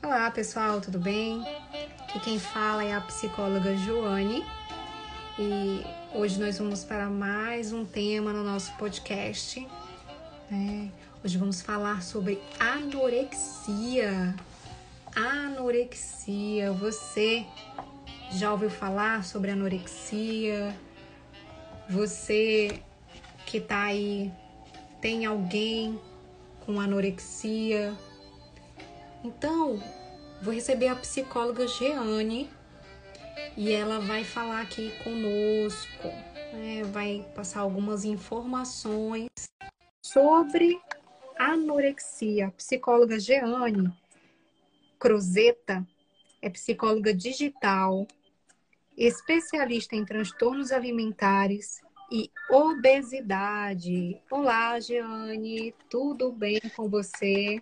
Olá pessoal, tudo bem? Aqui quem fala é a psicóloga Joane e hoje nós vamos para mais um tema no nosso podcast. Né? Hoje vamos falar sobre anorexia. Anorexia, você já ouviu falar sobre anorexia? Você que tá aí tem alguém com anorexia? Então, vou receber a psicóloga Jeane e ela vai falar aqui conosco, né? vai passar algumas informações sobre anorexia. Psicóloga Jeane Crozeta é psicóloga digital, especialista em transtornos alimentares e obesidade. Olá, Jeane, tudo bem com você?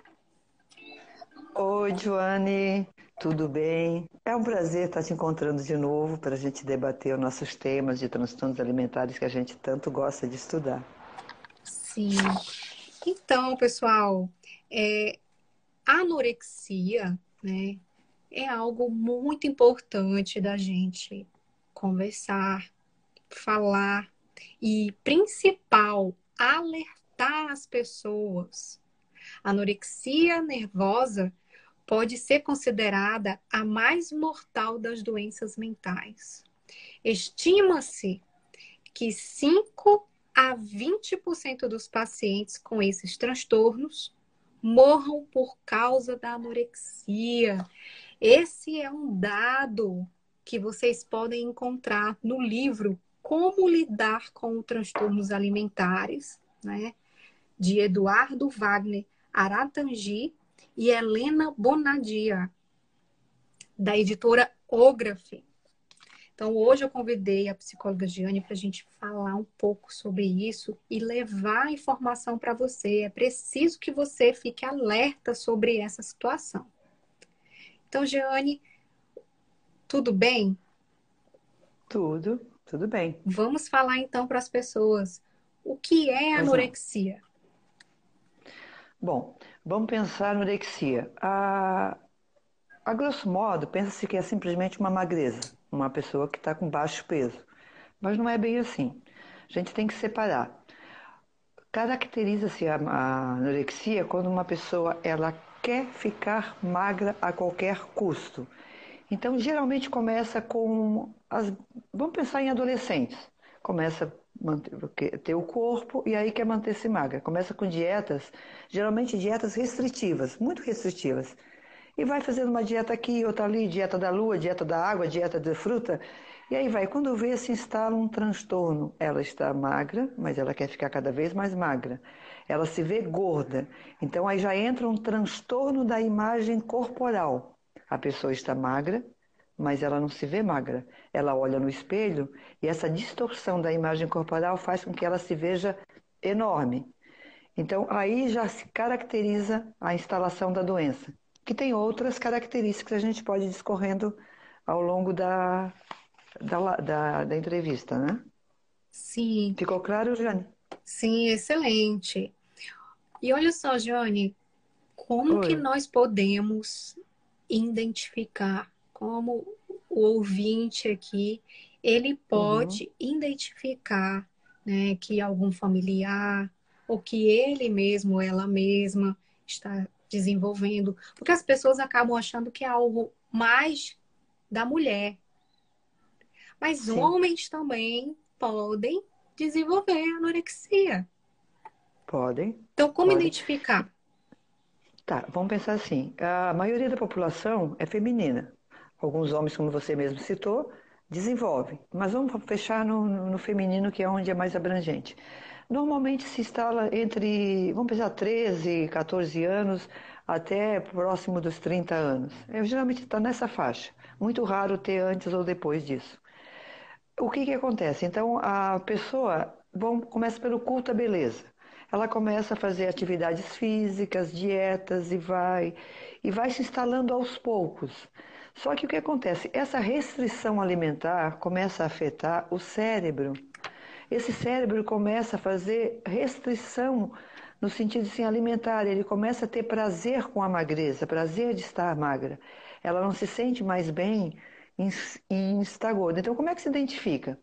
Oi, Joane, tudo bem? É um prazer estar te encontrando de novo para a gente debater os nossos temas de transtornos alimentares que a gente tanto gosta de estudar. Sim. Então, pessoal, é, anorexia, né, é algo muito importante da gente conversar, falar e, principal, alertar as pessoas. Anorexia nervosa pode ser considerada a mais mortal das doenças mentais. Estima-se que 5 a 20% dos pacientes com esses transtornos morram por causa da anorexia. Esse é um dado que vocês podem encontrar no livro Como Lidar com Transtornos Alimentares, né? De Eduardo Wagner Aratangi e Helena Bonadia, da editora Ógrafo. Então, hoje eu convidei a psicóloga Giane para a gente falar um pouco sobre isso e levar a informação para você. É preciso que você fique alerta sobre essa situação. Então, Giane, tudo bem? Tudo, tudo bem. Vamos falar então para as pessoas o que é anorexia. Bom, vamos pensar no anorexia. A, a grosso modo, pensa-se que é simplesmente uma magreza, uma pessoa que está com baixo peso. Mas não é bem assim. A gente tem que separar. Caracteriza-se a, a anorexia quando uma pessoa ela quer ficar magra a qualquer custo. Então, geralmente começa com as. Vamos pensar em adolescentes. Começa manter, ter o corpo e aí quer manter-se magra. Começa com dietas, geralmente dietas restritivas, muito restritivas. E vai fazendo uma dieta aqui, outra ali, dieta da lua, dieta da água, dieta da fruta. E aí vai, quando vê, se instala um transtorno. Ela está magra, mas ela quer ficar cada vez mais magra. Ela se vê gorda. Então aí já entra um transtorno da imagem corporal. A pessoa está magra, mas ela não se vê magra. Ela olha no espelho e essa distorção da imagem corporal faz com que ela se veja enorme. Então, aí já se caracteriza a instalação da doença, que tem outras características que a gente pode ir discorrendo ao longo da, da, da, da entrevista, né? Sim. Ficou claro, Jane? Sim, excelente. E olha só, Jane, como Oi. que nós podemos identificar como o ouvinte aqui, ele pode uhum. identificar né, que algum familiar ou que ele mesmo, ela mesma está desenvolvendo, porque as pessoas acabam achando que é algo mais da mulher. Mas Sim. homens também podem desenvolver anorexia. Podem. Então, como podem. identificar? Tá, vamos pensar assim: a maioria da população é feminina alguns homens, como você mesmo citou, desenvolvem. Mas vamos fechar no, no feminino, que é onde é mais abrangente. Normalmente se instala entre, vamos pensar, 13, 14 anos até próximo dos 30 anos. Eu geralmente está nessa faixa. Muito raro ter antes ou depois disso. O que, que acontece? Então a pessoa bom, começa pelo culto à beleza. Ela começa a fazer atividades físicas, dietas e vai e vai se instalando aos poucos. Só que o que acontece? Essa restrição alimentar começa a afetar o cérebro. Esse cérebro começa a fazer restrição no sentido assim, alimentar. Ele começa a ter prazer com a magreza, prazer de estar magra. Ela não se sente mais bem em, estar gorda. Então, como é que se identifica?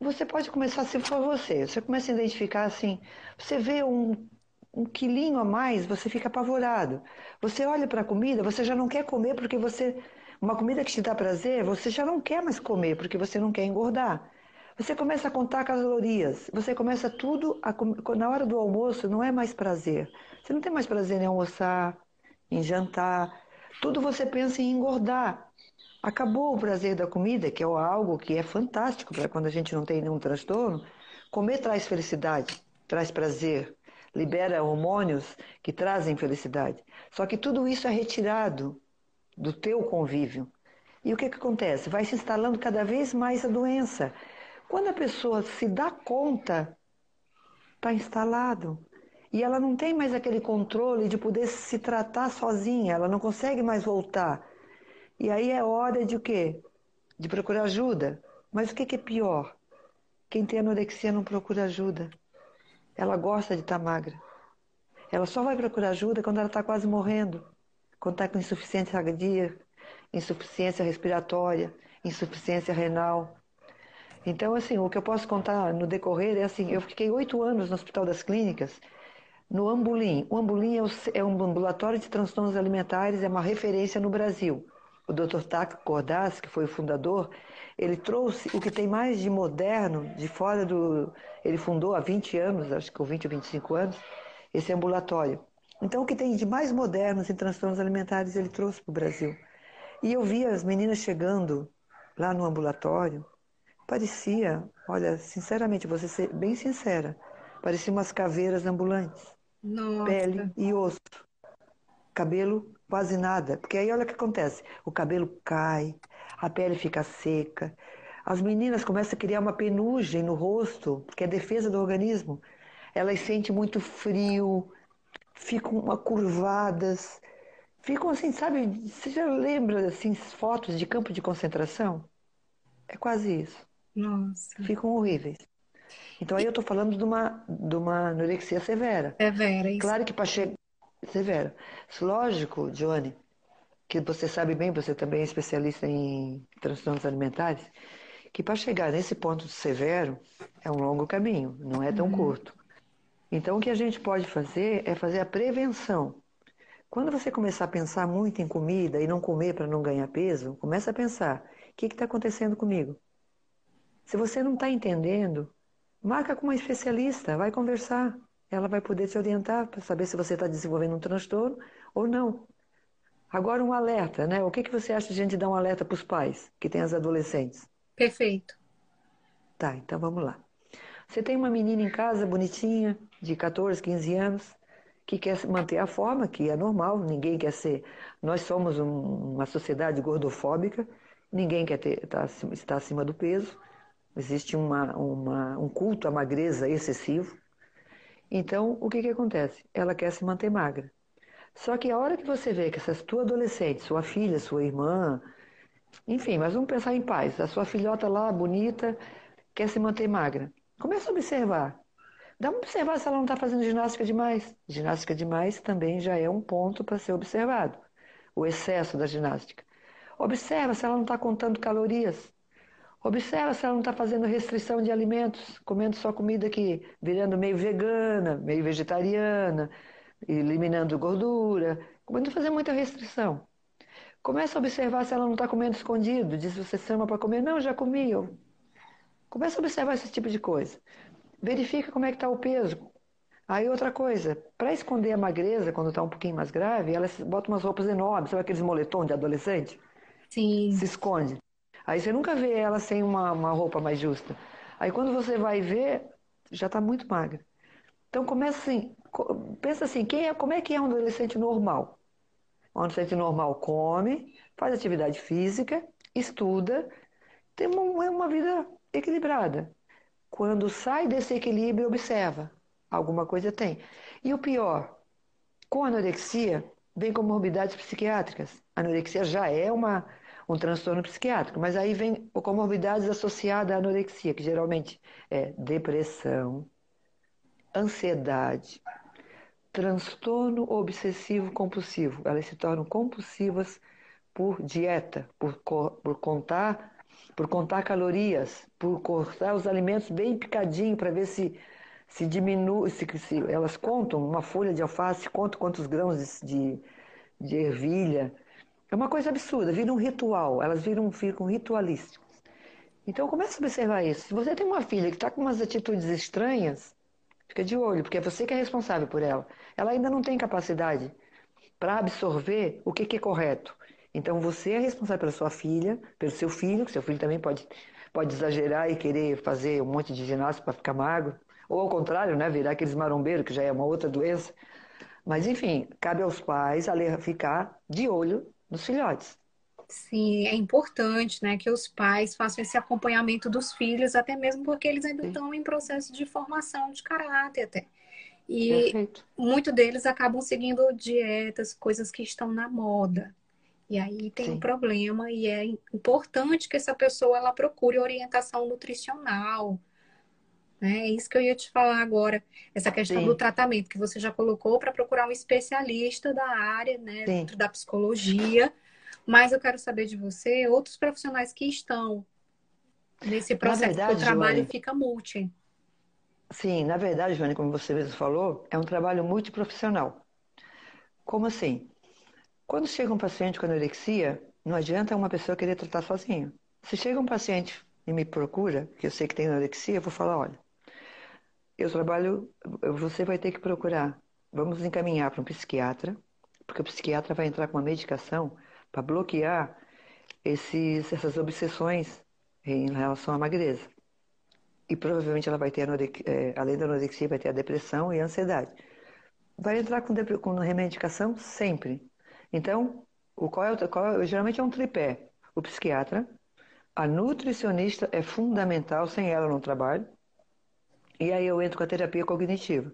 Você pode começar, se for você, você começa a identificar assim, você vê um, um quilinho a mais, você fica apavorado. Você olha para a comida, você já não quer comer porque você. Uma comida que te dá prazer, você já não quer mais comer porque você não quer engordar. Você começa a contar calorias, você começa tudo, a, na hora do almoço não é mais prazer. Você não tem mais prazer em almoçar, em jantar. Tudo você pensa em engordar. Acabou o prazer da comida, que é algo que é fantástico para quando a gente não tem nenhum transtorno. Comer traz felicidade, traz prazer, libera hormônios que trazem felicidade. Só que tudo isso é retirado do teu convívio. E o que, que acontece? Vai se instalando cada vez mais a doença. Quando a pessoa se dá conta, está instalado. E ela não tem mais aquele controle de poder se tratar sozinha, ela não consegue mais voltar. E aí é hora de o quê? De procurar ajuda. Mas o que, que é pior? Quem tem anorexia não procura ajuda. Ela gosta de estar tá magra. Ela só vai procurar ajuda quando ela está quase morrendo, está com insuficiência cardíaca, insuficiência respiratória, insuficiência renal. Então, assim, o que eu posso contar no decorrer é assim: eu fiquei oito anos no Hospital das Clínicas, no Ambulim. O Ambulim é, um ambulatório de transtornos alimentares, é uma referência no Brasil. O Dr. Taco Cordas, que foi o fundador, ele trouxe o que tem mais de moderno, de fora do. Ele fundou há 20 anos, acho que com 20 ou 25 anos, esse ambulatório. Então, o que tem de mais moderno em transtornos alimentares ele trouxe para o Brasil. E eu via as meninas chegando lá no ambulatório, parecia, olha, sinceramente, vou ser bem sincera, parecia umas caveiras ambulantes. Nossa. Pele e osso. Cabelo quase nada. Porque aí olha o que acontece: o cabelo cai, a pele fica seca. As meninas começam a criar uma penugem no rosto, que é defesa do organismo. Elas sentem muito frio, ficam curvadas, ficam assim, sabe? Você já lembra assim fotos de campo de concentração? É quase isso. Nossa. Ficam horríveis. Então aí eu estou falando de uma, de uma anorexia severa. Severa, isso. Claro que para chegar. Severa. Lógico, Johnny, que você sabe bem, você também é especialista em transtornos alimentares, que para chegar nesse ponto severo é um longo caminho, não é tão uhum. curto. Então, o que a gente pode fazer é fazer a prevenção. Quando você começar a pensar muito em comida e não comer para não ganhar peso, começa a pensar: o que está acontecendo comigo? Se você não está entendendo, marca com uma especialista, vai conversar. Ela vai poder te orientar para saber se você está desenvolvendo um transtorno ou não. Agora um alerta, né? O que, que você acha de a gente dar um alerta para os pais que têm as adolescentes? Perfeito. Tá, então vamos lá. Você tem uma menina em casa bonitinha, de 14, 15 anos, que quer manter a forma, que é normal, ninguém quer ser. Nós somos um, uma sociedade gordofóbica, ninguém quer ter, tá, estar acima do peso, existe uma, uma, um culto à magreza excessivo. Então, o que, que acontece? Ela quer se manter magra. Só que a hora que você vê que essa tua adolescente, sua filha, sua irmã, enfim, mas vamos pensar em paz, a sua filhota lá, bonita, quer se manter magra. Começa a observar. Dá uma observar se ela não está fazendo ginástica demais. Ginástica demais também já é um ponto para ser observado. O excesso da ginástica. Observa se ela não está contando calorias. Observa se ela não está fazendo restrição de alimentos, comendo só comida que virando meio vegana, meio vegetariana, eliminando gordura, começando a fazer muita restrição. Começa a observar se ela não está comendo escondido. Diz você chama para comer, não, já comi. Começa a observar esse tipo de coisa. Verifica como é que está o peso. Aí outra coisa, para esconder a magreza, quando está um pouquinho mais grave, ela bota umas roupas enormes, sabe aqueles moletom de adolescente? Sim. Se esconde. Aí você nunca vê ela sem uma, uma roupa mais justa. Aí quando você vai ver, já está muito magra. Então começa assim, pensa assim, quem é, como é que é um adolescente normal? Um adolescente normal come, faz atividade física, estuda, tem uma, uma vida equilibrada. Quando sai desse equilíbrio, observa, alguma coisa tem. E o pior, com anorexia, vem comorbidades psiquiátricas. A anorexia já é uma, um transtorno psiquiátrico, mas aí vem comorbidades associadas à anorexia, que geralmente é depressão, ansiedade, transtorno obsessivo compulsivo. Elas se tornam compulsivas por dieta, por, por contar por contar calorias, por cortar os alimentos bem picadinho para ver se se diminui, se, se, elas contam uma folha de alface, contam quantos grãos de, de ervilha. É uma coisa absurda, vira um ritual, elas viram, ficam ritualísticas. Então começa a observar isso. Se você tem uma filha que está com umas atitudes estranhas, fica de olho, porque é você que é responsável por ela. Ela ainda não tem capacidade para absorver o que, que é correto. Então você é responsável pela sua filha, pelo seu filho, que seu filho também pode, pode exagerar e querer fazer um monte de ginástica para ficar magro. Ou ao contrário, né, virar aqueles marombeiros, que já é uma outra doença. Mas enfim, cabe aos pais ficar de olho nos filhotes. Sim, é importante né, que os pais façam esse acompanhamento dos filhos, até mesmo porque eles ainda Sim. estão em processo de formação de caráter até. E muitos deles acabam seguindo dietas, coisas que estão na moda. E aí tem Sim. um problema e é importante que essa pessoa ela procure orientação nutricional. Né? É isso que eu ia te falar agora, essa questão Sim. do tratamento que você já colocou para procurar um especialista da área, né, dentro da psicologia. Mas eu quero saber de você outros profissionais que estão nesse processo, verdade, o trabalho Joane, fica multi. Sim, na verdade, Joane, como você mesmo falou, é um trabalho multiprofissional. Como assim? Quando chega um paciente com anorexia, não adianta uma pessoa querer tratar sozinha. Se chega um paciente e me procura, que eu sei que tem anorexia, eu vou falar, olha, eu trabalho, você vai ter que procurar, vamos encaminhar para um psiquiatra, porque o psiquiatra vai entrar com uma medicação para bloquear esses, essas obsessões em relação à magreza. E provavelmente ela vai ter, é, além da anorexia, vai ter a depressão e a ansiedade. Vai entrar com, com remedicação sempre. Então, o qual, é o, qual é, geralmente é um tripé. O psiquiatra, a nutricionista é fundamental, sem ela não trabalho. E aí eu entro com a terapia cognitiva,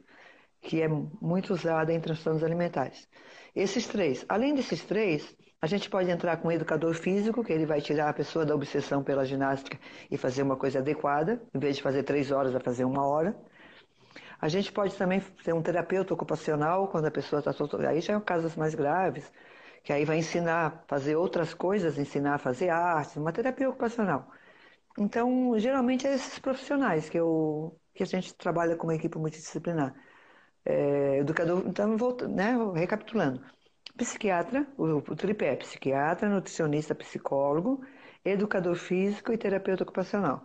que é muito usada em transtornos alimentares. Esses três. Além desses três, a gente pode entrar com um educador físico, que ele vai tirar a pessoa da obsessão pela ginástica e fazer uma coisa adequada, em vez de fazer três horas, vai fazer uma hora. A gente pode também ter um terapeuta ocupacional, quando a pessoa está. Aí já é um casos mais graves, que aí vai ensinar a fazer outras coisas, ensinar a fazer arte, uma terapia ocupacional. Então, geralmente é esses profissionais que, eu, que a gente trabalha com uma equipe multidisciplinar. É, educador, então, volta, né, recapitulando. Psiquiatra, o, o tripé, psiquiatra, nutricionista, psicólogo, educador físico e terapeuta ocupacional.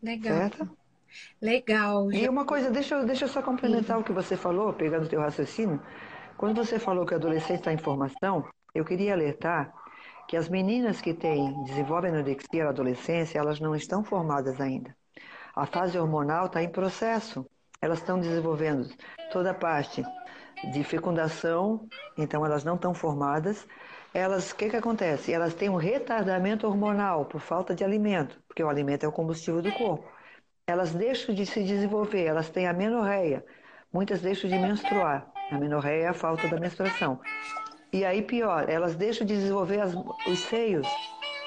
Legal. Certo? Legal. E uma coisa, deixa, deixa eu só complementar Sim. o que você falou, pegando o teu raciocínio. Quando você falou que o adolescente está em formação, eu queria alertar que as meninas que têm, desenvolvem anorexia na adolescência, elas não estão formadas ainda. A fase hormonal está em processo. Elas estão desenvolvendo toda a parte de fecundação, então elas não estão formadas. Elas, o que, que acontece? Elas têm um retardamento hormonal por falta de alimento, porque o alimento é o combustível do corpo elas deixam de se desenvolver, elas têm amenorreia. Muitas deixam de menstruar. A amenorreia é a falta da menstruação. E aí, pior, elas deixam de desenvolver as, os seios,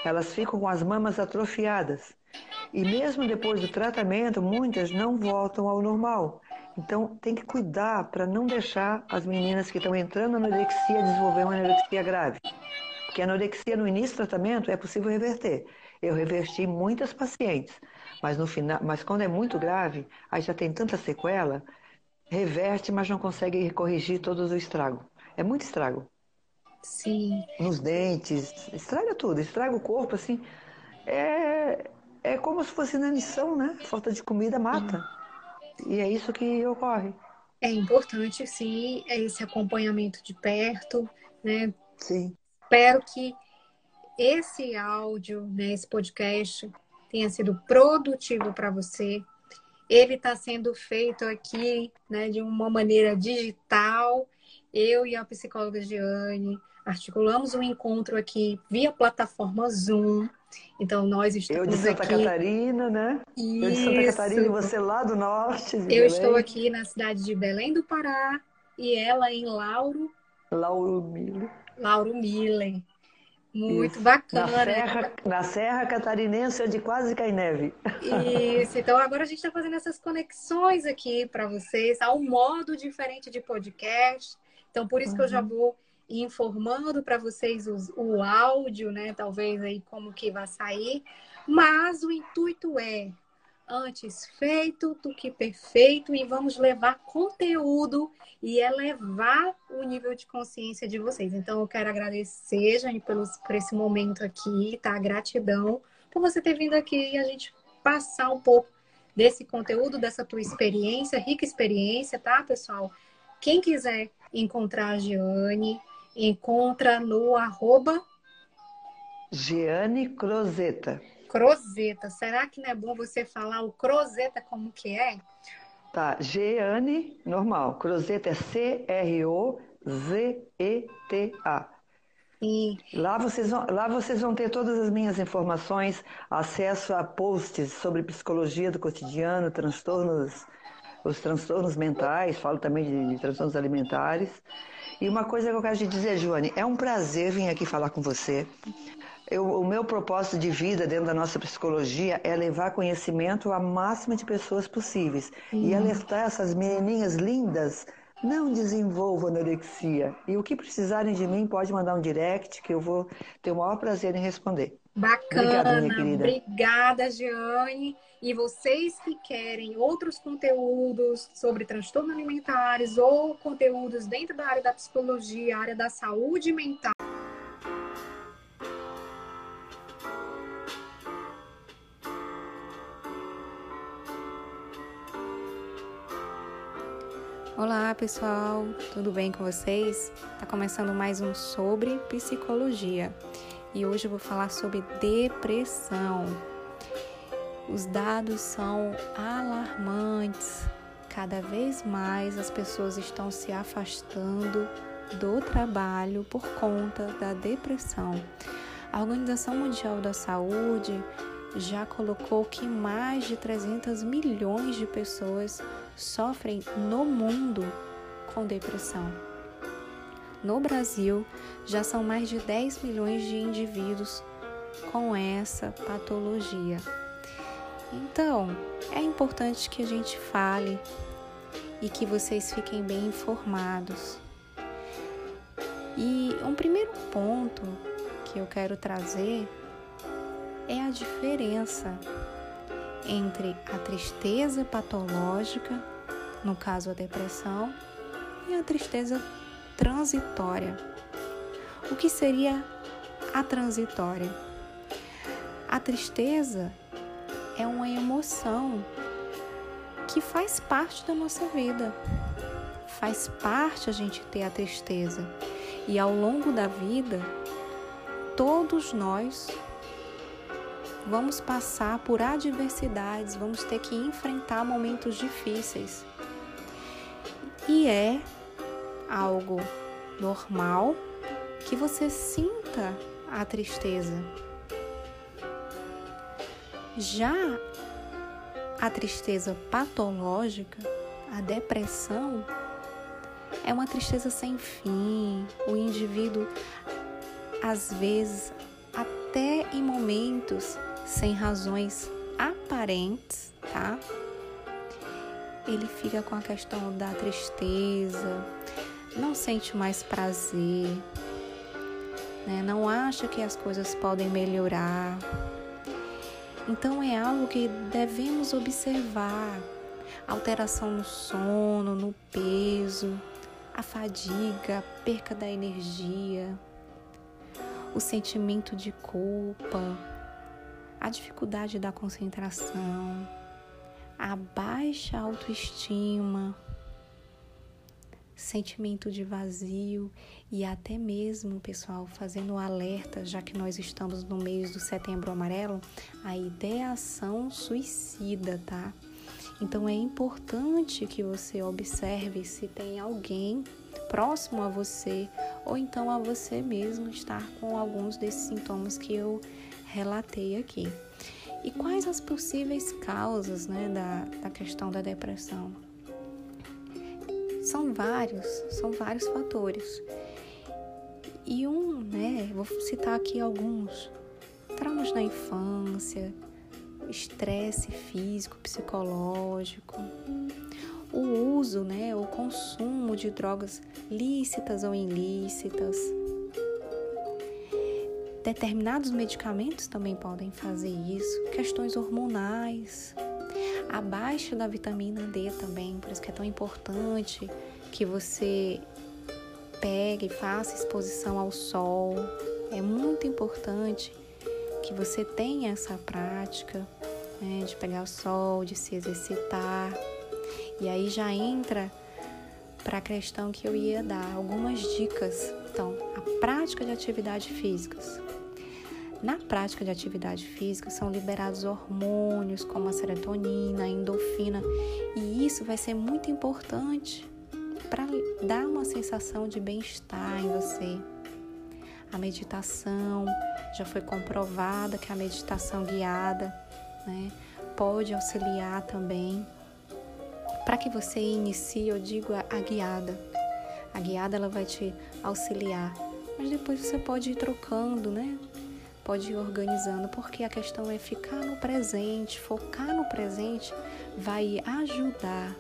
elas ficam com as mamas atrofiadas. E mesmo depois do tratamento, muitas não voltam ao normal. Então, tem que cuidar para não deixar as meninas que estão entrando na anorexia desenvolver uma anorexia grave. Porque a anorexia no início do tratamento é possível reverter. Eu reverti muitas pacientes. Mas no final, mas quando é muito grave, aí já tem tanta sequela, reverte, mas não consegue corrigir todo o estrago. É muito estrago. Sim. Nos dentes, estraga tudo, estraga o corpo, assim. É, é como se fosse na missão, né? Falta de comida mata. E é isso que ocorre. É importante, sim, esse acompanhamento de perto, né? Sim. Espero que esse áudio, né, esse podcast, tenha sido produtivo para você. Ele está sendo feito aqui né, de uma maneira digital. Eu e a psicóloga Giane articulamos um encontro aqui via plataforma Zoom. Então, nós estamos aqui... Eu de Santa aqui... Catarina, né? Isso. Eu de Santa Catarina e você lá do norte Eu Belém. estou aqui na cidade de Belém do Pará e ela em Lauro... Lauro Miller. Lauro Miller. Muito Isso. bacana. Na Serra, na Serra Catarinense, onde quase cai neve. Isso, então agora a gente está fazendo essas conexões aqui para vocês, ao modo diferente de podcast. Então, por isso uhum. que eu já uhum. vou informando para vocês os, o áudio, né? Talvez aí como que vai sair. Mas o intuito é antes feito do que perfeito e vamos levar conteúdo e elevar o nível de consciência de vocês. Então, eu quero agradecer, Jane, pelos, por esse momento aqui, tá? Gratidão por você ter vindo aqui e a gente passar um pouco desse conteúdo, dessa tua experiência, rica experiência, tá, pessoal? Quem quiser encontrar a Giane, encontra no arroba... Giane Crozeta. Crozeta. Será que não é bom você falar o Crozeta como que é? Tá, Giane, normal. Crozeta é C-R-O-Z-E-T-A. E... Lá, vocês vão, lá vocês vão ter todas as minhas informações, acesso a posts sobre psicologia do cotidiano, transtornos, os transtornos mentais, falo também de, de transtornos alimentares. E uma coisa que eu quero te dizer, Joane, é um prazer vir aqui falar com você. Eu, o meu propósito de vida dentro da nossa psicologia é levar conhecimento à máxima de pessoas possíveis e alertar essas menininhas lindas. Não desenvolvam anorexia. E o que precisarem de mim, pode mandar um direct que eu vou ter o maior prazer em responder. Bacana. Obrigada, minha querida. Obrigada, Giane. E vocês que querem outros conteúdos sobre transtornos alimentares ou conteúdos dentro da área da psicologia, área da saúde mental, Olá pessoal, tudo bem com vocês? Tá começando mais um sobre psicologia e hoje eu vou falar sobre depressão. Os dados são alarmantes. Cada vez mais as pessoas estão se afastando do trabalho por conta da depressão. A Organização Mundial da Saúde já colocou que mais de 300 milhões de pessoas sofrem no mundo com depressão. No Brasil, já são mais de 10 milhões de indivíduos com essa patologia. Então, é importante que a gente fale e que vocês fiquem bem informados. E um primeiro ponto que eu quero trazer é a diferença entre a tristeza patológica, no caso a depressão, e a tristeza transitória. O que seria a transitória? A tristeza é uma emoção que faz parte da nossa vida. Faz parte a gente ter a tristeza. E ao longo da vida, todos nós vamos passar por adversidades, vamos ter que enfrentar momentos difíceis. E é algo normal que você sinta a tristeza. Já a tristeza patológica, a depressão, é uma tristeza sem fim. O indivíduo, às vezes, até em momentos sem razões aparentes, tá? Ele fica com a questão da tristeza, não sente mais prazer, né? não acha que as coisas podem melhorar. Então é algo que devemos observar. Alteração no sono, no peso, a fadiga, a perca da energia, o sentimento de culpa, a dificuldade da concentração, a baixa autoestima, sentimento de vazio e até mesmo, pessoal, fazendo um alerta, já que nós estamos no mês do setembro amarelo, a ideação suicida, tá? Então é importante que você observe se tem alguém próximo a você ou então a você mesmo estar com alguns desses sintomas que eu relatei aqui. E quais as possíveis causas né, da, da questão da depressão? São vários, são vários fatores. E um, né? Vou citar aqui alguns. Traumas na infância, estresse físico, psicológico, o uso, né, o consumo de drogas lícitas ou ilícitas. Determinados medicamentos também podem fazer isso, questões hormonais, a baixa da vitamina D também, por isso que é tão importante que você pegue faça exposição ao sol. É muito importante que você tenha essa prática né, de pegar o sol, de se exercitar. E aí já entra para a questão que eu ia dar algumas dicas. Então, a prática de atividades físicas. Na prática de atividade física são liberados hormônios como a serotonina, a endorfina, e isso vai ser muito importante para dar uma sensação de bem-estar em você. A meditação já foi comprovada que a meditação guiada né, pode auxiliar também. Para que você inicie, eu digo a, a guiada. A guiada ela vai te auxiliar, mas depois você pode ir trocando, né? Pode ir organizando, porque a questão é ficar no presente, focar no presente vai ajudar,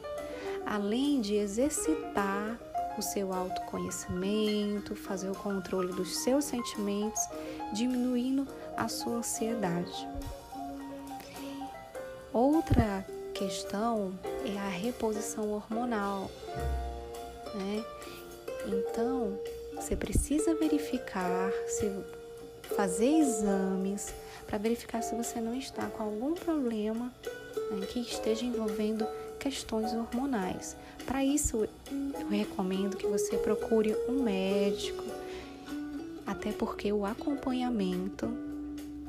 além de exercitar o seu autoconhecimento, fazer o controle dos seus sentimentos, diminuindo a sua ansiedade. Outra questão é a reposição hormonal, né? Então, você precisa verificar se fazer exames para verificar se você não está com algum problema né, que esteja envolvendo questões hormonais. Para isso, eu recomendo que você procure um médico, até porque o acompanhamento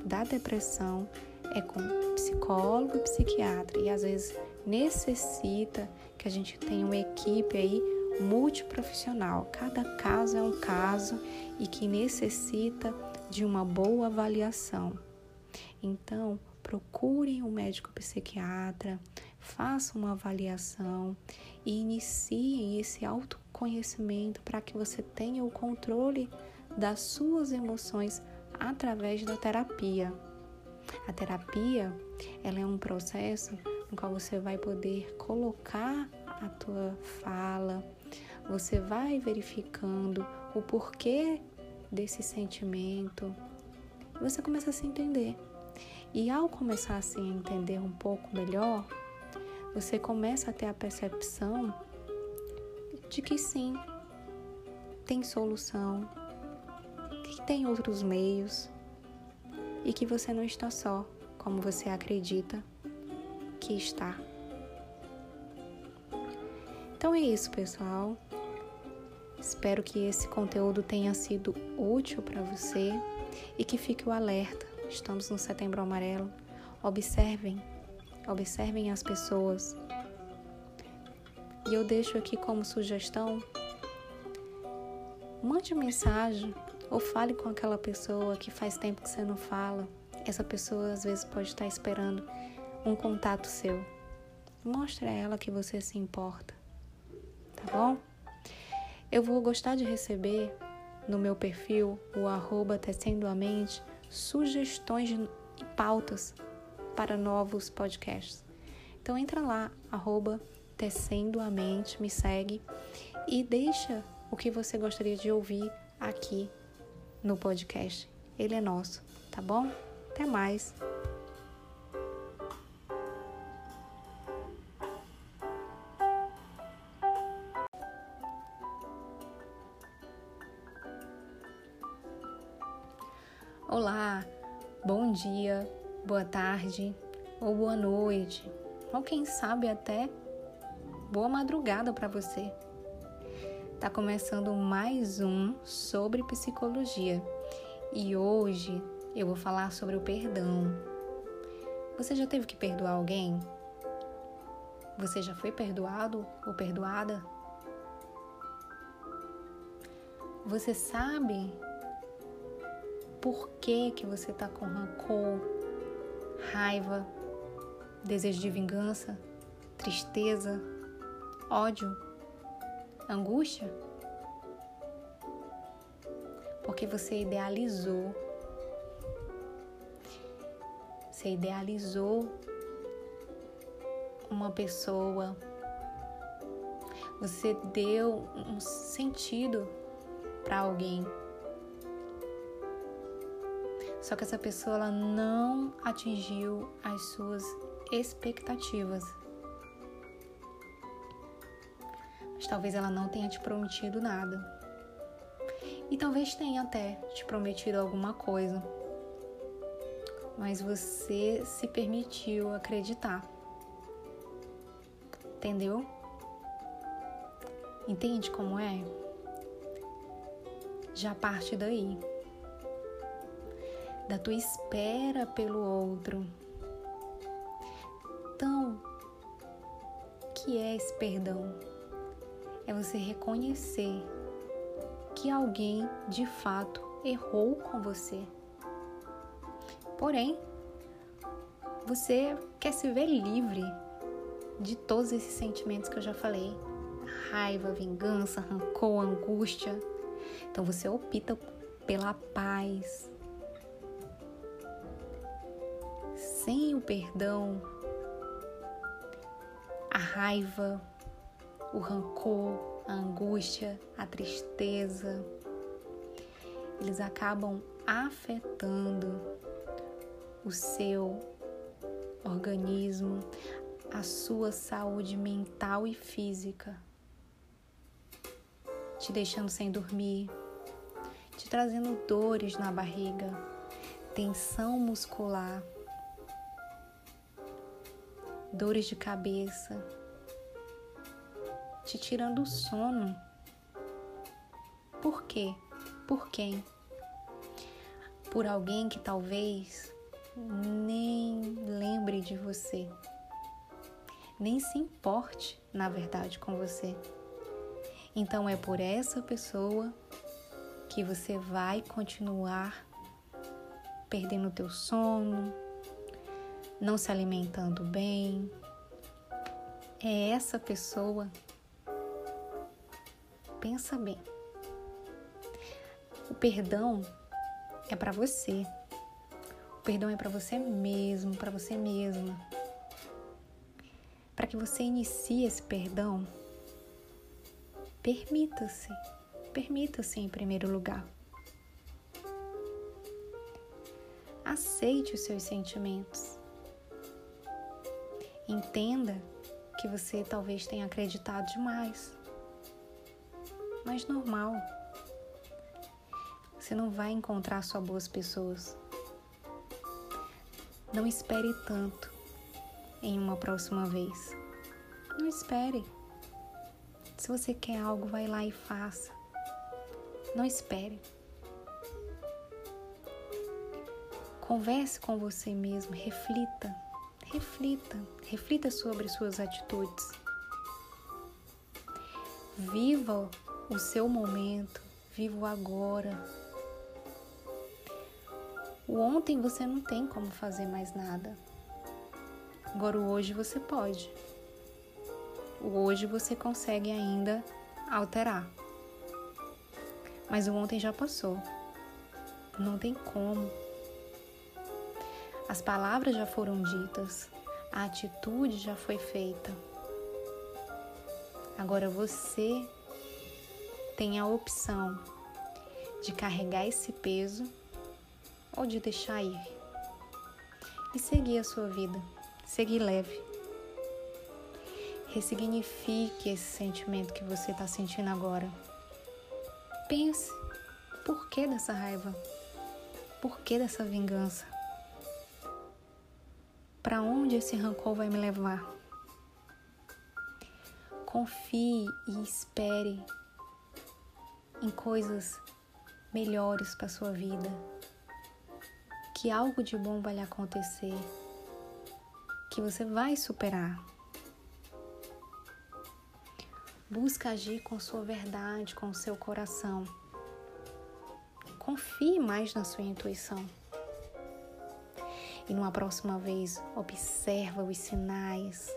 da depressão é com psicólogo e psiquiatra e às vezes necessita que a gente tenha uma equipe aí multiprofissional. Cada caso é um caso e que necessita de uma boa avaliação. Então, procurem um médico psiquiatra, façam uma avaliação e iniciem esse autoconhecimento para que você tenha o controle das suas emoções através da terapia. A terapia, ela é um processo no qual você vai poder colocar a tua fala, você vai verificando o porquê desse sentimento, você começa a se entender. E ao começar a se entender um pouco melhor, você começa a ter a percepção de que sim, tem solução, que tem outros meios e que você não está só, como você acredita que está. Então é isso, pessoal. Espero que esse conteúdo tenha sido útil para você e que fique o alerta. Estamos no Setembro Amarelo. Observem, observem as pessoas. E eu deixo aqui como sugestão: mande mensagem ou fale com aquela pessoa que faz tempo que você não fala. Essa pessoa às vezes pode estar esperando um contato seu. Mostre a ela que você se importa, tá bom? Eu vou gostar de receber no meu perfil, o arroba Tecendo a Mente, sugestões e pautas para novos podcasts. Então entra lá, arroba Tecendo a Mente, me segue e deixa o que você gostaria de ouvir aqui no podcast. Ele é nosso, tá bom? Até mais! Boa tarde ou boa noite, ou quem sabe até boa madrugada para você. Tá começando mais um sobre psicologia e hoje eu vou falar sobre o perdão. Você já teve que perdoar alguém? Você já foi perdoado ou perdoada? Você sabe por que, que você está com rancor, raiva, desejo de vingança, tristeza, ódio, angústia? porque você idealizou. Você idealizou uma pessoa. Você deu um sentido para alguém. Só que essa pessoa ela não atingiu as suas expectativas. Mas talvez ela não tenha te prometido nada. E talvez tenha até te prometido alguma coisa. Mas você se permitiu acreditar. Entendeu? Entende como é? Já parte daí da tua espera pelo outro. Então, o que é esse perdão? É você reconhecer que alguém de fato errou com você. Porém, você quer se ver livre de todos esses sentimentos que eu já falei: raiva, vingança, rancor, angústia. Então você opta pela paz, sem o perdão, a raiva, o rancor, a angústia, a tristeza, eles acabam afetando o seu organismo, a sua saúde mental e física, te deixando sem dormir, te trazendo dores na barriga, tensão muscular dores de cabeça, te tirando o sono. Por quê? Por quem? Por alguém que talvez nem lembre de você, nem se importe, na verdade, com você. Então é por essa pessoa que você vai continuar perdendo o teu sono, não se alimentando bem. É essa pessoa. Pensa bem. O perdão é para você. O perdão é para você mesmo, para você mesma. Para que você inicie esse perdão, permita-se. Permita-se em primeiro lugar. Aceite os seus sentimentos. Entenda que você talvez tenha acreditado demais. Mas normal. Você não vai encontrar só boas pessoas. Não espere tanto em uma próxima vez. Não espere. Se você quer algo, vai lá e faça. Não espere. Converse com você mesmo, reflita reflita, reflita sobre suas atitudes. Viva o seu momento, viva o agora. O ontem você não tem como fazer mais nada. Agora o hoje você pode. O hoje você consegue ainda alterar. Mas o ontem já passou. Não tem como. As palavras já foram ditas, a atitude já foi feita. Agora você tem a opção de carregar esse peso ou de deixar ir e seguir a sua vida, seguir leve. Ressignifique esse sentimento que você está sentindo agora. Pense, por que dessa raiva? Por que dessa vingança? Para onde esse rancor vai me levar? Confie e espere em coisas melhores para sua vida. Que algo de bom vai lhe acontecer. Que você vai superar. Busca agir com sua verdade, com seu coração. Confie mais na sua intuição. E numa próxima vez, observa os sinais.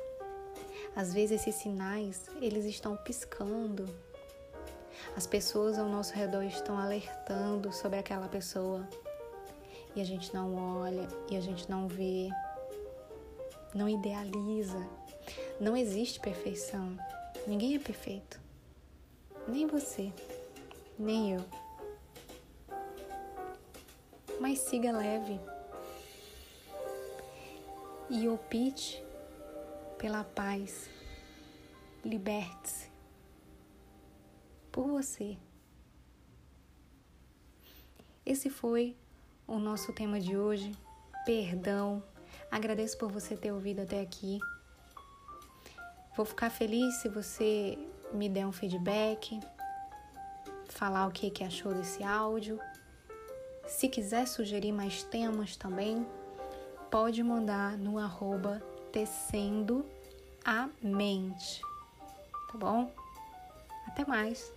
Às vezes esses sinais, eles estão piscando. As pessoas ao nosso redor estão alertando sobre aquela pessoa e a gente não olha e a gente não vê, não idealiza. Não existe perfeição. Ninguém é perfeito. Nem você, nem eu. Mas siga leve e opte pela paz. Liberte-se por você. Esse foi o nosso tema de hoje. Perdão. Agradeço por você ter ouvido até aqui. Vou ficar feliz se você me der um feedback, falar o que, que achou desse áudio. Se quiser sugerir mais temas também, pode mandar no arroba tecendo a mente. Tá bom? Até mais!